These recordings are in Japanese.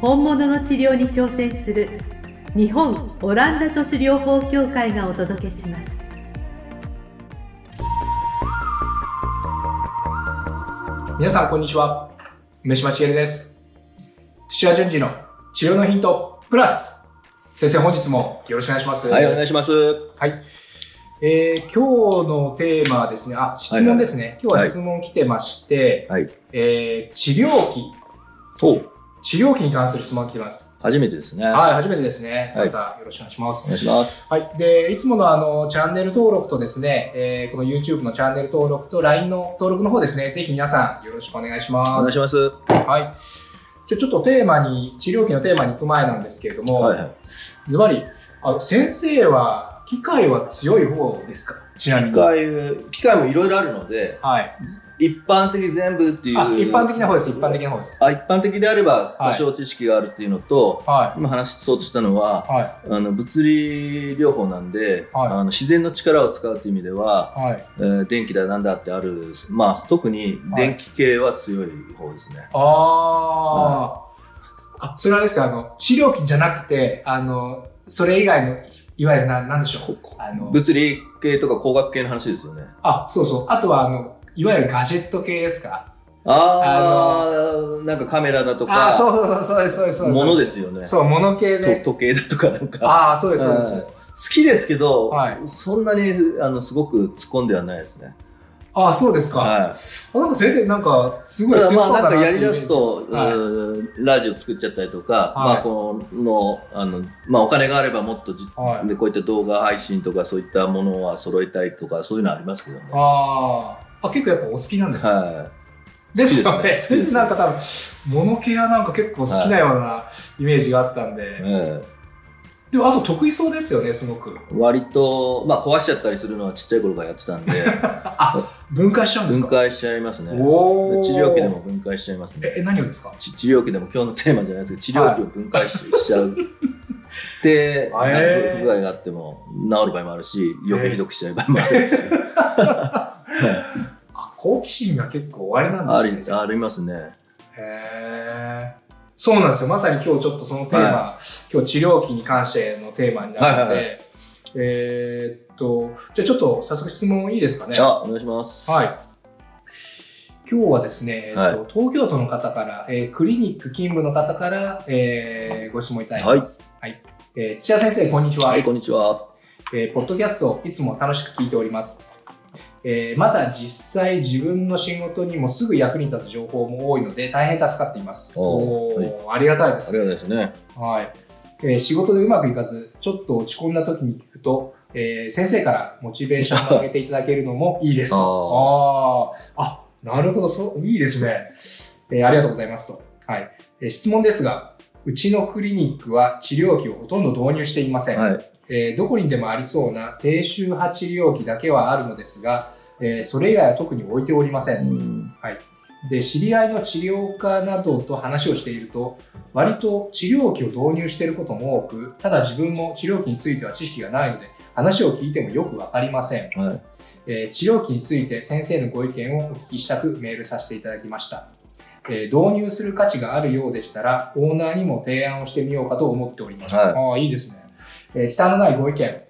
本物の治療に挑戦する日本オランダ都市療法協会がお届けします。皆さんこんにちは。梅島茂です。土屋順次の治療のヒントプラス。先生本日もよろしくお願いします。はい、お願いします。はい。えー、今日のテーマはですね、あ、質問ですね。今日は質問来てまして、はい。えー、治療器、お治療器に関する質問が来てます。初めてですね。おはい、初めてですね。はいまたよろしくお願いします。願いします。はい。で、いつものあの、チャンネル登録とですね、えー、この YouTube のチャンネル登録と LINE の登録の方ですね、ぜひ皆さんよろしくお願いします。お願いします。はい。じゃあちょっとテーマに、治療器のテーマに行く前なんですけれども、はいはい。ズバリ、あの、先生は、機械は強い方ですか？ちなみに。機械、機械もいろいろあるので、はい。一般的全部っていう。あ、一般的な方です、一般的な方です。あ、一般的であればはい多少知識があるっていうのと、は今話そうとしたのは、い。はい。あの物理療法なんで、はいあの自然の力を使うという意味では、はい。えー電気だなんだってある、まあ、特に電気系は強い方ですね。あー。あ、それはですよ、あの、治療器じゃなくて、あの、それ以外の、いわゆるな、なんでしょう。あの、物理系とか工学系の話ですよね。あ、そうそう。あとは、あの、いわゆるガジェット系ですか？ああなんかカメラだとか、あ、そうそうそうです、そうです、そうです。ものですよね。そう、物系とで。時計だとかなんか。ああ、そうです、そうです。うん好きですけど、はいそんなにあのすごく突っ込んではないですね。ああ、そうですか。はあなんか先生、なんか、すい。ごい強そうだななんかやりだすと、はいラジオ作っちゃったりとか、はいまあこのあのまあお金があればもっとじ、はいでこういった動画配信とかそういったものは揃えたいとかそういうのありますけどね。あーあ、結構やっぱお好きなんですか、はですよね。先生なんか多分、物系はなんか結構好きなようなイメージがあったんで。でも、あと得意そうですよね、すごく。え割とまあ壊しちゃったりするのはちっちゃい頃からやってたんで 分解しちゃうんですか？分解しちゃいますね。治療器でも分解しちゃいますね。え、え何をですか？ち治療器でも今日のテーマじゃないですけど治療器を分解し,、しちゃう。で、あえー不具合があっても治る場合もあるし余計ひどくしちゃう場合もあるし、あ、好奇心が結構終わりなんあですね。りありますね。へー。そうなんですよ。まさに今日ちょっとそのテーマ、今日治療器に関してのテーマになるので、はいはいはえーっと、じゃあちょっと早速質問いいですかね？あお願いしますはい。今日はですね、えっとはい東京都の方から、えークリニック勤務の方から、えーご質問いただいてます。はい。えー土屋先生、こんにちは。はいこんにちはえーポッドキャストいつも楽しく聞いております。えーまた実際自分の仕事にもすぐ役に立つ情報も多いので大変助かっています。おーおーありがたいです。ありがたいですねはい。えー仕事でうまくいかず、ちょっと落ち込んだ時に聞くと、えー先生からモチベーションを上げていただけるのもいいです。あーあーあ、なるほど、そう、いいですね。えーありがとうございますと。はい。えー質問ですが、うちのクリニックは治療器をほとんど導入していません。はいえーどこにでもありそうな低周波治療器だけはあるのですが、えーそれ以外は特に置いておりませ。うんんで、知り合いの治療家などと話をしていると、割と治療器を導入していることも多く、ただ自分も治療器については知識がないので、話を聞いてもよくわかりません。はいえー治療器について先生のご意見をお聞きしたくメールさせていただきました。えー導入する価値があるようでしたら、オーナーにも提案をしてみようかと思っております。はいああ、いいですね。えー、のないご意見。例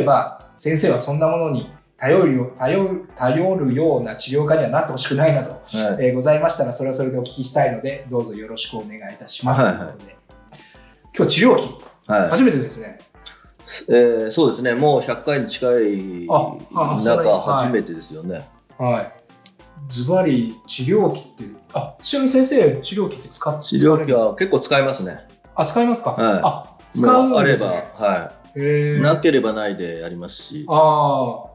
えば、先生はそんなものに頼るよ頼る頼るような治療家にはなってほしくないなど、はいえーございましたら、それはそれでお聞きしたいので、どうぞよろしくお願いいたします。はいはいということで今日治療器、はい初めてですね。えーそうですね。もう100回に近い中はい初めてですよね、はい。ズバリ治療器って、あ、ちなみに先生、治療器って使っ治療器は結構使いますね。あ、使いますか、はい。あ、使うんもあればですね。はへー。いなければないでやりますし。ああ。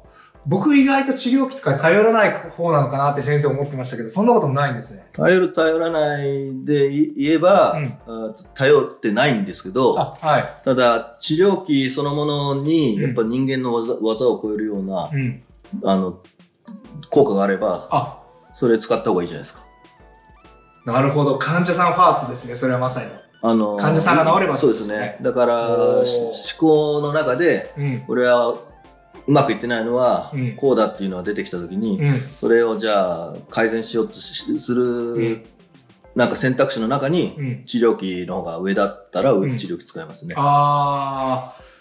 僕意外と治療器とか頼らない方なのかなって先生思ってましたけど、そんなこともないんですね。頼る頼らないで言えば、うんあ頼ってないんですけど、あ、はい。ただ治療器そのものにうんやっぱ人間の技技を超えるような、うん。あの効果があればあ、それ使った方がいいじゃないですか。なるほど。患者さんファーストですね、それはまさに。あの患者さんが治ればそうですね。だから思考の中でうん。これはうまくいってないのは、うんこうだっていうのが出てきた時に、うん。それをじゃあ改善しようとしする、んなんか選択肢の中にうん。治療器の方が上だったらうん治療器使いますね。あー。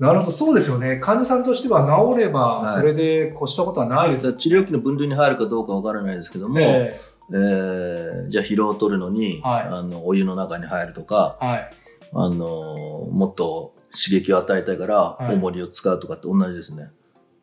なるほど、そうですよね。患者さんとしては治れば、はいそれで越したことはないです。治療器の分類に入るかどうかわからないですけども、ええーじゃあ疲労を取るのに、はいあのお湯の中に入るとか、えはい。あのもっと刺激を与えたいからはい。重りを使うとかって同じですね。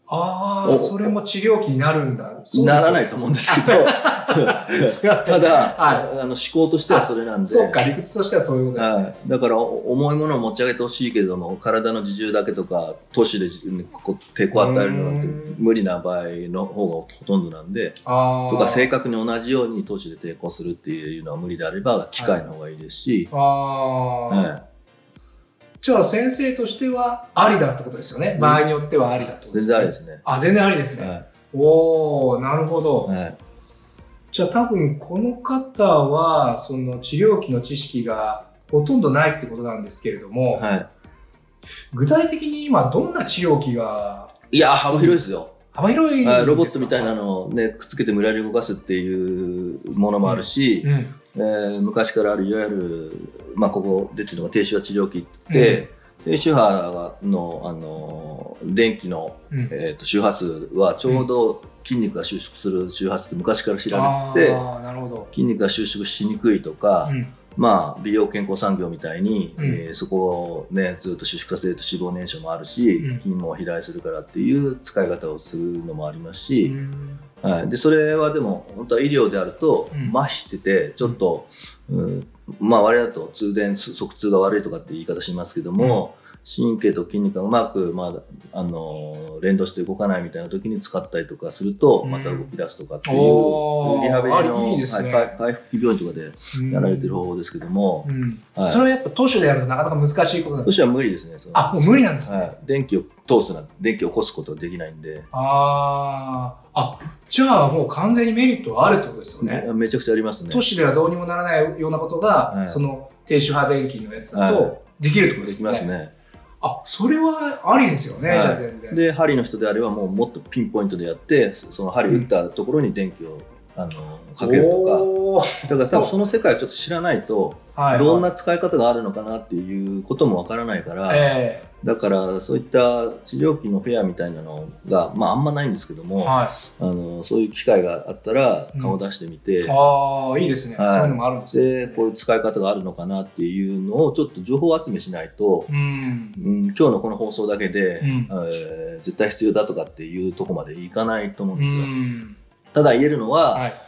ああ、お。それも治療器になるんだ。ならないと思うんですけど。たただ、はあの思考としてはそれなんで。そうか、理屈としてはそういうことですね。はい、だからお重いものを持ち上げてほしいけれども体の自重だけとか都市で抵抗を与えるのなんて無理な場合の方がほとんどなんで。とか正確に同じように都市で抵抗するっていうのは無理であれば機械の方がいいですし、ああ、はいじゃあ先生としてはありだってことですよね。場合によってはありだってことですよね。全然ありですね。あ、全然ありですね。はおおなるほど。いはいじゃあ多分この方はその治療器の知識がほとんどないってことなんですけれども、はい、具体的に今どんな治療器が？いやー幅広いですよ、幅広いロボットみたいなのを、ね、くっつけて無理やり動かすっていうものもあるし、うん。えー昔からあるいわゆる、まあ、ここ出てるのが低周波治療器って言って、低周波の、あの電気の、うん。えー、と周波数はちょうど筋肉が収縮する周波数って昔から知られてて、ああ、なるほど。筋肉が収縮しにくいとか、うん。まあ、美容健康産業みたいに、うん。えーそこを、ね、ずっと収縮させると脂肪燃焼もあるし、うん。筋も肥大するからっていう使い方をするのもありますし、うんはい、でそれはでも本当は医療であると、うん。麻痺しててちょっと、うん。まあ我々だと通電側痛が悪いとかって言い方しますけども、神経と筋肉がうまく、まあ、あの連動して動かないみたいな時に使ったりとかすると、うん。また動き出すとかっていうリハビリあのりいいですね。はい回回復病院とかでやられてる方法ですけども、うん。はい。それはやっぱ都市でやるとなかなか難しいことなんですそしては無理ですね。あもう無理なんですね。はい、電気を通すな、電気を起こすことはできないんで、ああ、あ、じゃあもう完全にメリットはあるってことですよね。めちゃくちゃありますね。都市ではどうにもならないようなことが、はい。その低周波電気のやつだはとできるってことでですきよね。ますね。あ、それはありですよね、はい。じゃあ全然。で、針の人であれば、もうもっとピンポイントでやって、そその針打ったところに電気を、あのかけるとか、だから多分その世界をちょっと知らないと、はい、どんな使い方があるのかなっていうこともわからないから、えだからそういった治療器のフェアみたいなのが、まああんまないんですけどえも、はい。あのそういう機会があったらうん顔出してみて、ああ、いいですね、はいそういうのもあるんですね。でこういう使い方があるのかなっていうのをちょっと情報集めしないと、うん。うん、今日のこの放送だけで、うんえー絶対必要だとかっていうとこまでいかないと思うんうですよ。ん。ただ言えるのは、はい。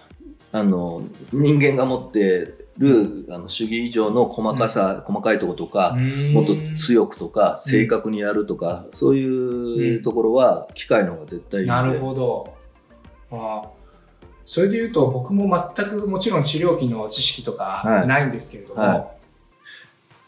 あの人間が持ってるあの主義以上の細かさ、細かいところとか、もっと強くとか、正確にやるとか、そういうところは機械の方が絶対いい。なるほど。ああそれで言うと僕も全くもちろん治療器の知識とかはい。ないんですけれども、はい。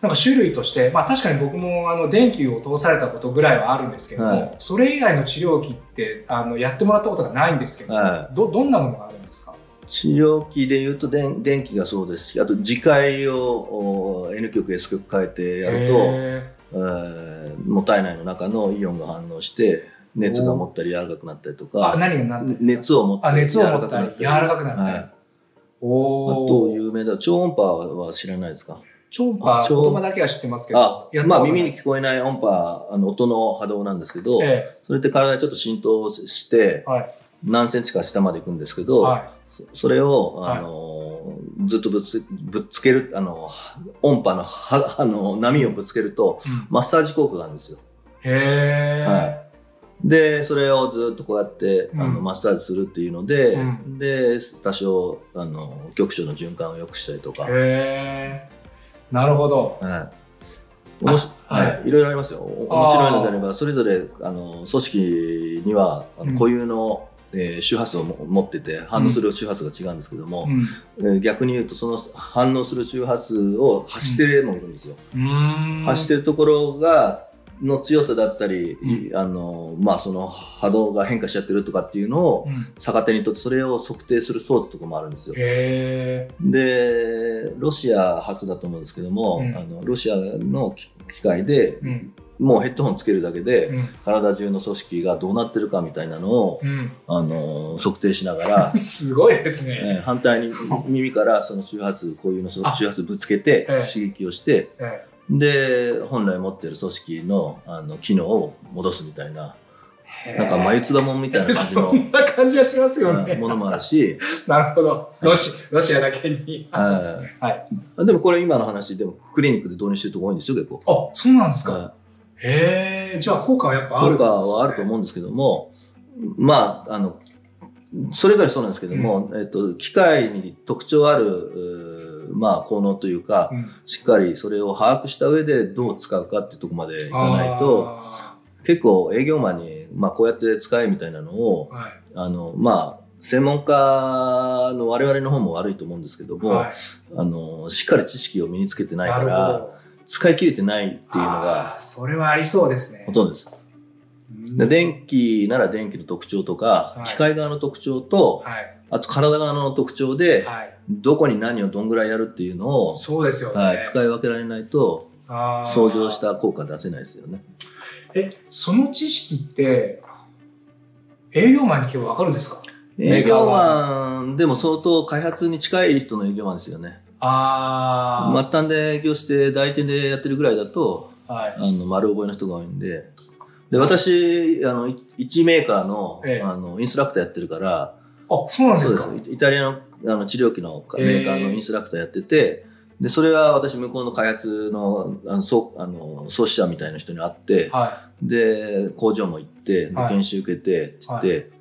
なんか種類として、まあ、確かに僕もあの電気を通されたことぐらいはあるんですけども、はい。それ以外の治療器ってあのやってもらったことがないんですけど、はどどんなものがあるんですか？治療器で言うと電電気がそうですしあと磁界をお N 極 S 極変えてやると、へえーもう体内の中のイオンが反応して熱が持ったり柔らかくなったりとか熱を持ったあり熱を持ったり柔らかくなったり、はい、あおとお有名だ超音波は知らないですか？超音波言葉だけは知ってますけどまあ耳に聞こえない音波あの音の波動なんですけど、えそれって体にちょっと浸透してえはい。何センチか下まで行くんですけど、はそそれを、はい。あのずっとぶつぶっつけるあの音波のはあの波をぶつけるとい、うん。マッサージ効果があるんですよ。へえ、はい。でそれをずっとこうやって、うん。あのマッサージするっていうので、うん。で多少あの局所の循環を良くしたりとか、へえなるほど。はい、おもしはい、い。ろいろありますよ。お面白いのであれば、それぞれあの組織にはあうん。の固有の、えー周波数をも持ってて反応する周波数が違うんですけども、うん。えー逆に言うとその反応する周波数を発してもいるんですよ。うーん。発してるところがの強さだったり、うあのまあ、その波動が変化しちゃってるとかっていうのをうん。逆手にとってそれを測定する装置とかもあるんですよ。でロシア初だと思うんですけども、うん。あのロシアの機機械でうんもうヘッドホンつけるだけで、うん体中の組織がどうなってるかみたいなのを、うんあの測定しながら すごいですね。えー反対に 耳からその周波数こういうの周あ波数ぶつけてええ刺激をしてえで本来持ってる組織のあの機能を戻すみたいなえなんか眉唾もんみたいな感じの そんな感じがしますよね。ものもあるし、なるほど。ロシロシアだけに。はいはい。でもこれ今の話でもクリニックで導入してるとこ多いんですよ結構。あ、そうなんですか。はへえ、じゃあ効果はやっぱある効果はあると思うんですけども、まあ、あの、それぞれそうなんですけども、えっと、機械に特徴ある、まあ、効能というか、うん。しっかりそれを把握した上でどう使うかっていうところまでいかないと、あ結構営業マンに、まあ、こうやって使えみたいなのを、ーはい。あの、まあ、専門家の我々の方も悪いと思うんですけども、はい。あの、しっかり知識を身につけてないから。使い切れてないっていうのあがーそれはありそうですねほ。とんどです。で電気なら電気の特徴とか、はい機械側の特徴と、はい。あと体側の特徴で、はい。どこに何をどんぐらいやるっていうのを、そうですよね。はい、使い分けられないと、相乗した効果出せないですよね。え、その知識って、営業マンに聞けばわかるんですか？メ営業マンでも相当開発に近い人の営業マンですよね。あ末端で営業して代理店でやってるぐらいだと、あ。はい。あの丸覚えの人が多いんで。で、私、あの、い一メーカーの,、ええあのインストラクターやってるから、あ、そうなんですか？イタリアのあの治療器のええメーカーのインストラクターやってて、でそれは私向こうの開発のあのそうあの創始者みたいな人に会って、はで工場も行って研修受けてって言って、い。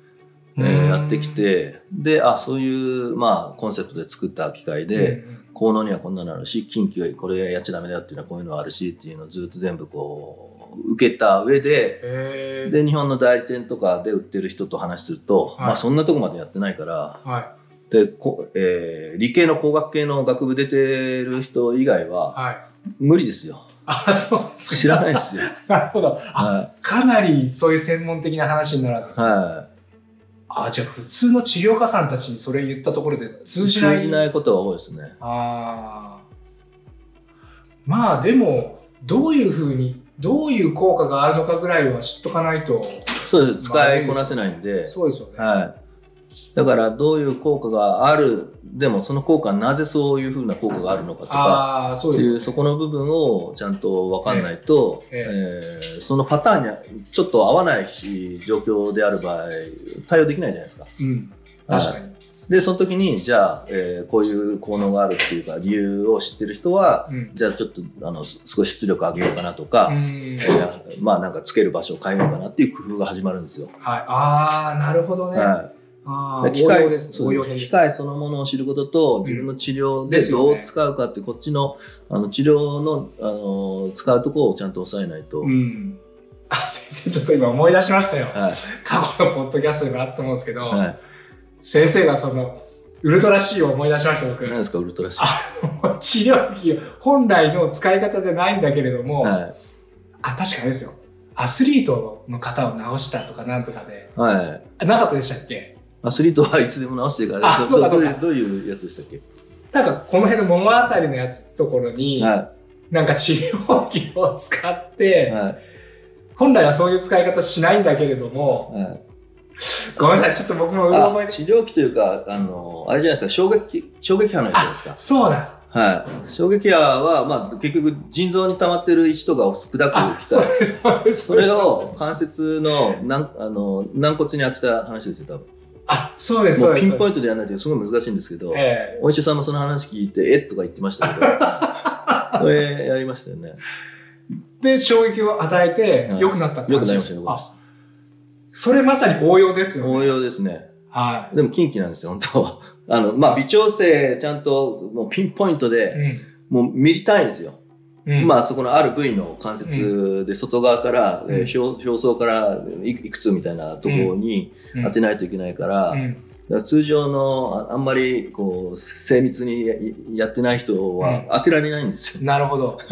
えーやってきてであそういう、まあ、コンセプトで作った機械で、効能にはこんなのあるし近畿はこれやっちゃダメだっていうのはこういうのあるしっていうのをずっと全部こう受けた上でで日本の代理店とかで売ってる人と話すると、はいまあそんなとこまでやってないからはでこ、えー理系の工学系の学部出てる人以外い。ははい。無理ですよあ、そう。知らないですよ なるほど。あ、はかなりそういう専門的な話になるわけでい、すね。はあ、じゃあ普通の治療家さんたちにそれ言ったところで通い、じない？通じないことが多いですねああ。まあでも、どういうふうに、どういう効果があるのかぐらいは知っとかないと。そうです使いこなせないんで、そうですよね。はいだからどういう効果があるでもその効果はなぜそういうふうな効果があるのかとかそういうそこの部分をちゃんと分かんないと、ええーそのパターンにちょっと合わない状況である場合対応できないじゃないですか。うん。確かに。でその時にじゃあ、えーこういう効能があるっていうか理由を知ってる人はうん。じゃあちょっとあのす少し出力上げようかなとか、うんえーまあなんかつける場所を変えようかなっていう工夫が始まるんですよ。はい。ああ、なるほどね。機械です。機械そのものを知ることと自分の治療でどう使うかってこっちのあの治療のあの使うところをちゃんと抑えないと、うん。あ、先生、ちょっと今思い出しましたよ。はい。過去のポッドキャストでもあったと思うんですけど、はい、先生がその、ウルトラ C を思い出しました、僕。何ですかウルトラシ治療器、本来の使い方でないんだけれども、はあ、確かにですよ。アスリートの方を治したとかなんとかで、い、はい、あなかったでしたっけ？アスリートはいつでも直してるからあどそうかそうかどどういうどういうやつでしたっけ、なんかこの辺の桃あたりのやつところに、はなんか治療器を使って、いはい。本来はそういう使い方しないんだけれども、はい。ごめんなさい、ちょっと僕もうろ覚えで。あ治療器というかあのあれじゃないですか衝撃衝撃波のやつじゃないですか？そうだ。はい。衝撃波は、まあ、結局腎臓に溜まってる石とかを砕く。それを関節の軟あの軟骨に当てた話ですよ多分あ、そうです、そうです。ピンポイント。トでやらないとすごい難しいんですけど、ええお医者さんもその話聞いて、えっとか言ってましたけど、それやりましたよね。で、衝撃を与えては、い良くなったって話よくなりましたよ、それまさに応用ですた。よね。応用ですね。はでも近畿なんですよ、本当は。あの、まあ、微調整ちゃんともうピンポイントい。で、うん。もうミリ単位ですよ。うん。まあそこのある部位の関節で外側から、うん。えー表表層からいいくつみたいなところにうん。当てないといけないから,、通常のああんまりこう精密にややってない人うん。は当てられないんですよ。なるほど。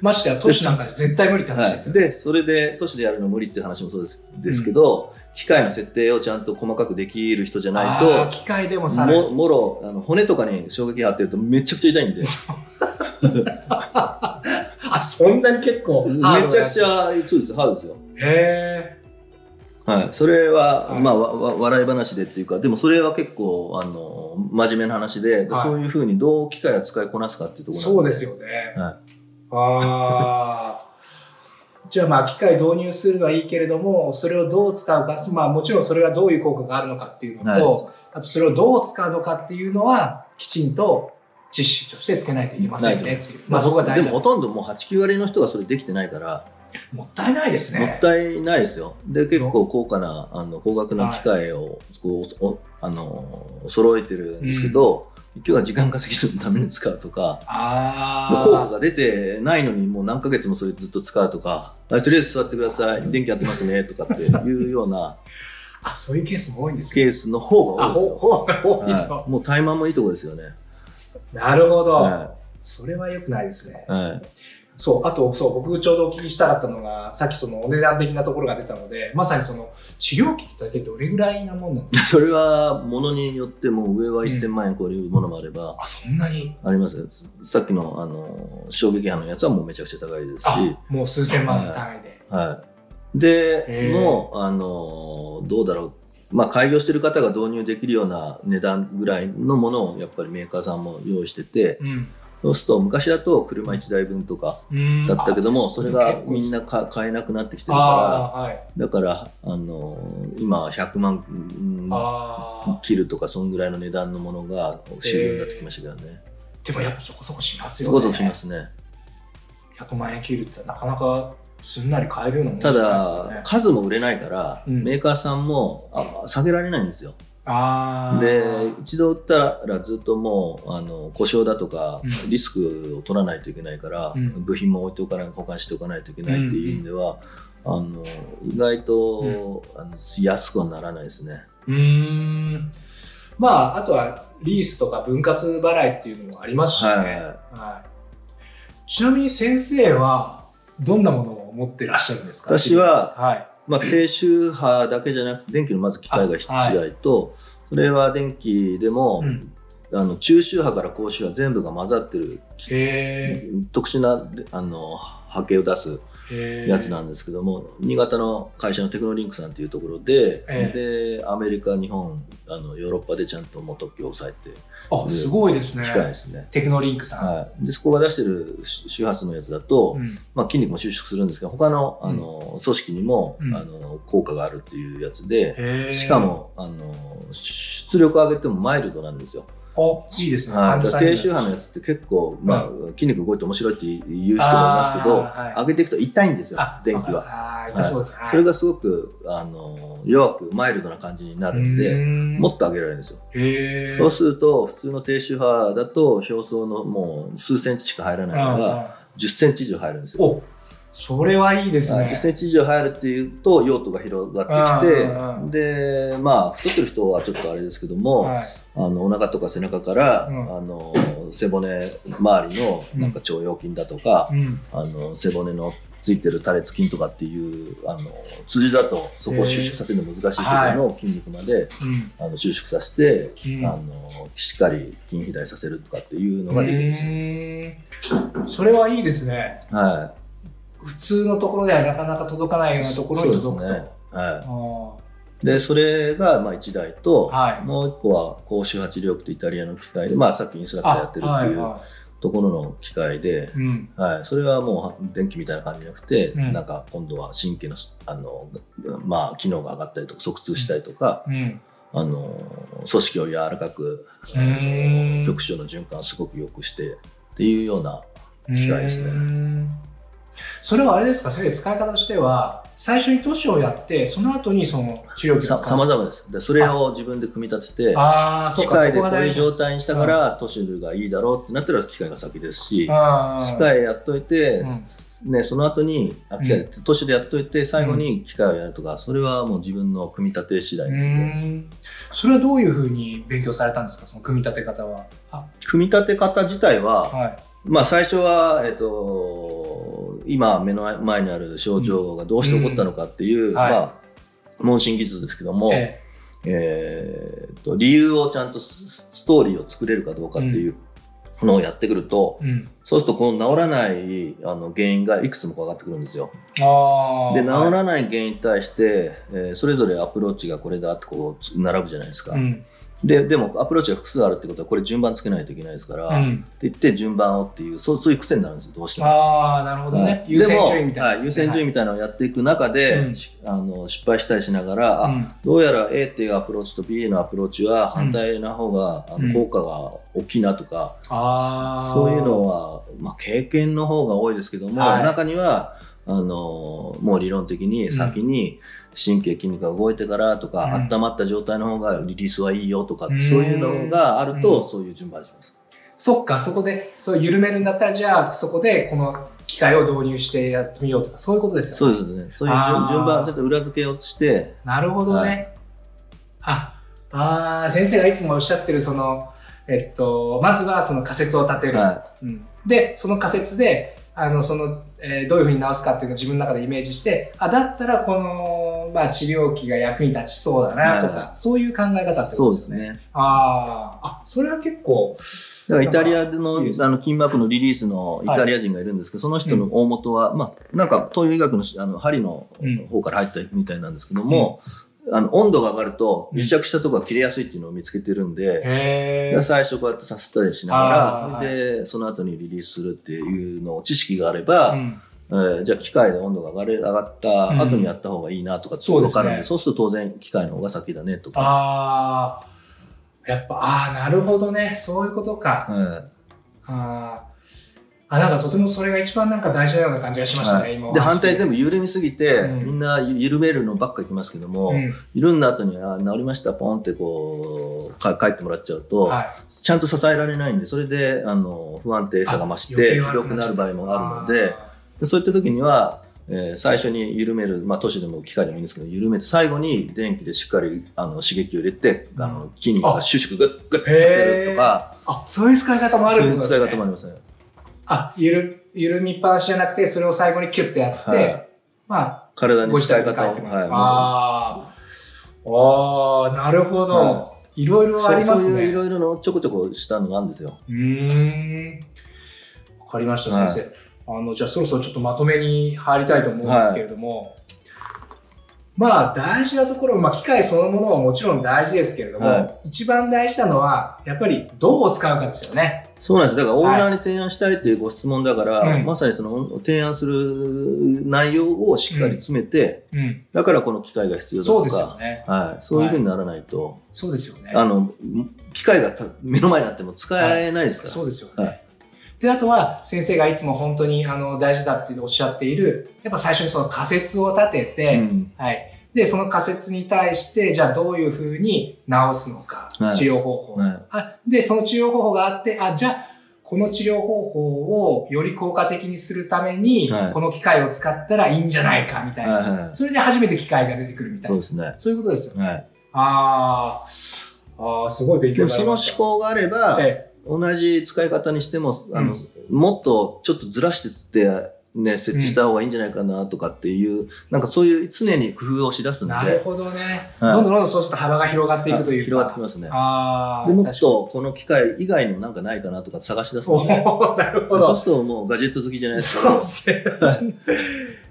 ましてや都市なんかで絶対無理って話ですはい、よね。で それで都市でやるの無理って話もそうですですけど、機械の設定をちゃんと細かくできる人じゃないあとー機械でもさらもに。もろあの骨とかに衝撃が当てるとめちゃくちゃ痛いんで あ、そんなに結構め。ちゃくちゃそうです。ハードですよ。へはい、それは、はい。まあ、わわ笑い話でっていうかでもそれは結構あの真面目な話で、はい。そういうふうにどう機械を使いこなすかっていうとーころそうですよね。はああ。じゃあまあ機械導入するのはいいけれども、それをどう使うか、まあもちろんそれがどういう効果があるのかっていうのと、あとそれをどう使うのかっていうのは、きちんと知識としてつけないといけませんねっていう。まあそこが大事だでもほとんどもう8、9割の人がそれできてないから、もったいないですね。もったいないですよ。で、結構高価な、あの、高額な機械を、こう、おあの、揃えてるんですけど、今日は時間稼ぎのために使うとか。効果が出てないのにもう何ヶ月もそれずっと使うとか、あとりあえず座ってください、電気やってますね、とかっていうような あ、そういうケースも多いんですね。ケースの方があ、多いですよ。ほ、ほが多いはと。い、もうタイマーもいいとこですよね。なるほど。はそれは良くないですねい。。はい。そう、あと、そう、僕ちょうどお聞きしたかったのが、さっきそのお値段的なところが出たので、まさにその治療器って大体どれぐらいなもんなんですか？それはものによっても上は1000万円超えるものもあれば、あ、そんなに？ありますよさっきのあの衝撃波のやつはもうめちゃくちゃ高いですし、あ、もう数千万単位で。はい、で、へーもうあのどうだろう、まあ、開業してる方が導入できるような値段ぐらいのものをやっぱりメーカーさんも用意しててうん。そうすると昔だと車1台分とかうんだったけども、それがみんな買えなくなってきてるかああ、はい。らだからあの今100万うん。切るとかそんぐらいの値段のものが主流になってきましたけどね、でもやっぱそこそこしますよね。そこそこしますね100万円切るってなかなかすんなり買えるようなもんじたゃないですかだね。数も売れないから、うん。メーカーさんもあ下げられないんですよ。ああ。で一度売ったらずっともうあの故障だとか、うん。リスクを取らないといけないから、うん。部品も置いておかない保管しておかないといけないっていう意味では、あの意外と、あの安くはならないですね。うーん。まあ、あとはリースとか分割払いっていうのもありますしね。はい。はい。ちなみに先生はどんなものを持ってらっしゃるんですか？私ははい。まあ、低周波だけじゃなくて電気のまず機械があはい1台と、それは電気でも、うんあの中周波から高周波全部が混ざってるへ特殊なあの波形を出すえ。やつなんですけども、新潟の会社のテクノリンクさんというところで、えでアメリカ、日本あの、ヨーロッパでちゃんと元木を抑えてあ、すごいですね。ですね。テクノリンクさん。はい、でそこが出してる周波数のやつだと、うん。まあ、筋肉も収縮するんですけど他のあの、組織にも、うん。あの効果があるっていうやつで、しか、もあの出力を上げてもマイルドなんですよ。あ、いいですね。はい、低に周波のやつって結構、まあ、筋肉動いて面白いって言う人もいますけど、はい上げていくと痛いんですよ。あ、電気は。はい。それがすごくあの弱くマイルドな感じになるんで、もっと上げられるんですよ。そうすると普通の低周波だと表層のもう数センチしか入らないのがあ10センチ以上入るんですーよ。おそれはいいですはい10ね。センチ以上入るっていうと用途が広がってきてでまあ太ってる人はちょっとあれですけども、はい。あのお腹とか背中から、うん。あの背骨周りのなんか腸腰筋だとか、うん。あの背骨のついてる多裂筋とかっていうあの通じだとそこを収縮させるの難しいところの筋肉まで、うん。あの収縮させて、うん。あのしっかり筋肥大させるとかっていうのができるんですよ。それはいいですね。は普通のところではなかなか届かないようなところに届くと。そうですね。はあい、でそれがまあ1台と、はい。もう1個は高周波治療器とイタリアの機械で、まあ、さっきインストラクターやってるっていうところの機械でい、はい。それはもう電気みたいな感じじゃなくて、うん。なんか今度は神経のあの、まあ、機能が上がったりとか側痛したりとか、うん。あの組織を柔らかく、局所の循環をすごく良くしてっていうような機械ですねそれはあれですか？先生使い方としては最初に都市をやって、その後にその治療器を使さまざまです。で、それを自分で組み立てて、ああ、そうか、機械でそこういう状態にしたから、都市がいいだろうってなったら機械が先です。し、機械やっといて、ね、その後に、あ機械う都市でやっといて、最後に機械をやるとか、それはもう自分の組み立て次第。それはどういうふうに勉強されたんですか、その組み立て方は。あ組み立て方自体は、はい。まあ最初は、えっと、今目の前にある症状がどうして起こったのかっていう、んはいまあ、問診技術ですけども、ええーっと理由をちゃんとスストーリーを作れるかどうかっていうのをやってくると、えうん。そうするとこの治らないあの原因がいくつも上がってくるんですよ。で治はいらない原因に対して、えーそれぞれアプローチがこれだってこうつ並ぶじゃないですか。うん。ででもアプローチが複数あるってことはこれ順番つけないといけないですから、ってうん。言って順番をっていうそうそういう癖になるんですよどうしても。ああ、なるほどはね。い優先順位みたいな、でもはい優先順位みたいなのをやっていく中で、うんしあの失敗したりしながら、あうんどうやら A っていうアプローチと B のアプローチは反対な方が、あうんの効果が大きいなとか、ああ。そういうのは、まあ、経験の方が多いですけども、はい中にはあのもう理論的に先に神経筋肉が動いてからとか、うん温まった状態の方がリリースはいいよとか、うんそういうのがあると、うんそういう順番にします。そっか、そこで、そう緩めるんだったら、じゃあ、そこでこの機械を導入してやってみようとか、そういうことですよね。そうですね。そういう順順番、ちょっと裏付けをして、なるほどね。あ、あー先生がいつもおっしゃってる、その、えっと、まずはその仮説を立てる。はうんで、その仮説で、あの、その、えーどういうふうに治すかっていうのを自分の中でイメージして、あ、だったらこの、まあ、治療器が役に立ちそうだなとか、はそういう考え方ってい。そことでうですすね。ね。ああ、あ、それは結構、だからイタリアのいいあの筋膜のリリースのイタリア人がいるんですけど、その人の大元は、まあ、なんか東洋医学のしあの針のうん方から入ったみたいなんですけども、あの温度が上がると癒着したところが切れやすいっていうのを見つけてるんで、へで最初こうやってさせたりしながら、でその後にリリースするっていうのを知識があれば、うん。えーじゃあ機械で温度が上がれ上がった後にやった方がいいなとかってそうですね。分かるんで、そうすると当然機械の方が先だねとか。ああ、やっぱ、ああ、なるほどね。そういうことか。はいあーあ、なんかとてもそれが一番なんか大事なような感じがしましたね、はい今。で反対に全部、部緩みすぎて、うんみんな緩めるのばっかりきますけども、うん緩んだ後にあ治りましたポンってこうか帰ってもらっちゃうと、はい。ちゃんと支えられないんでそれであの不安定さが増して良くなる場合もあるのででそういった時には、えー最初に緩める、まあ、都市でも機械でもいいんですけど緩めて最後に電気でしっかりあの刺激を入れて、あの筋肉が収縮グッグッとさせるとかあ、そういう使い方もあそうるっていう使いことですね。方もありますね。あ、ゆる、緩みっぱなしじゃなくて、それを最後にキュッとやって、はいまあ、体にご自使い宅に帰ってもらう。はいあーあー、なるほど。、はいろいろありますね。そうそういういろいろのちょこちょこしたのがあるんですよ。うーん。わかりました、はい先生。あの、じゃあそろそろちょっとまとめに入りたいと思うんですけれども、まあ大事なところ、まあ機械そのものはもちろん大事ですけれども、はい一番大事なのは、やっぱりどう使うかですよね。そうなんです。だからオーナーに提案したいっていうご質問だから、うんまさにその提案する内容をしっかり詰めて、うん。だからこの機械が必要だとそうですよか、ね。はい、そういうふうにならないと、そうですよね。あの、機械がた目の前になっても使えないですから。そうですよね。はいで、あとは先生がいつも本当にあの大事だっておっしゃっている、やっぱ最初にその仮説を立てて、うんはい。で、その仮説に対して、じゃあどういうふうに治すのか、はい治療方法、はいあ。で、その治療方法があって、あ、じゃあ、この治療方法をより効果的にするために、はいこの機械を使ったらいいんじゃないか、みたいな。はいはいそれで初めて機械が出てくるみたいな。そうですね。そういうことですよね。はい。あーあー、すごい勉強になりました。考があれば、え同じ使い方にしても、あのうんもっとちょっとずらしてって、ね、設置した方がいいんじゃないかなとかっていう、なんかそういう常に工夫をしだすえので、なるほどね、はいどんどんどんどんそうすると幅が広がっていくというか。広がってきますね。ああ、でもっとこの機械以外にもなんかないかなとか探し出すにので、なるほど。そうするともうガジェット好きじゃないですか。そうですね。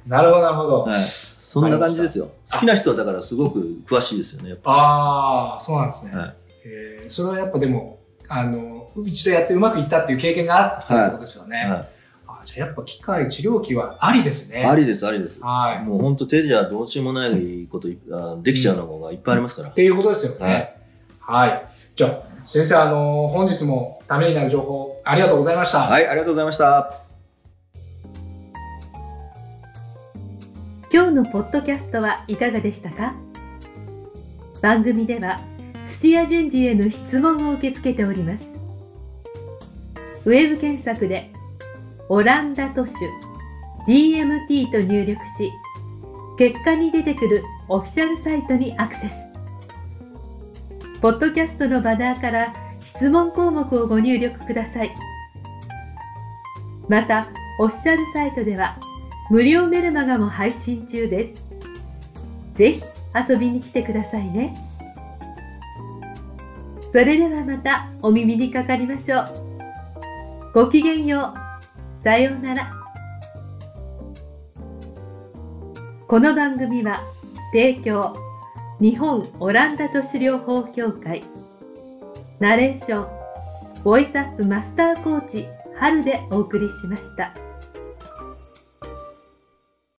なるほど、なるほど。はい、そんな感じですよ。好きな人はだからすごく詳しいですよね。やっぱああ、そうなんですね。はいえーそれはやっぱでも、あの、一度やってうまくいったっていう経験があったってことですよね。はあじゃあやっぱ機械治療器はありですね。い、ありです、ありです。はい。もう本当手じゃどうしようもないこといあできちゃうのがいっぱいありますから。っていうことですよね。はい。じゃあ、先生、あの、本日もためになる情報ありがとうございました。はい、ありがとうございました。今日のポッドキャストはいかがでしたか？番組では土屋順次への質問を受け付けておりますウェブ検索でオランダ都市。DMT と入力し結果に出てくるオフィシャルサイトにアクセス。ポッドキャストのバナーから質問項目をご入力ください。またオフィシャルサイトでは無料メルマガも配信中です。ぜひ遊びに来てくださいね。それではまたお耳にかかりましょう。ごきげんよう。さようならこの番組は提供日本オランダ都市療法協会ナレーションボイスアップマスターコーチ春でお送りしました。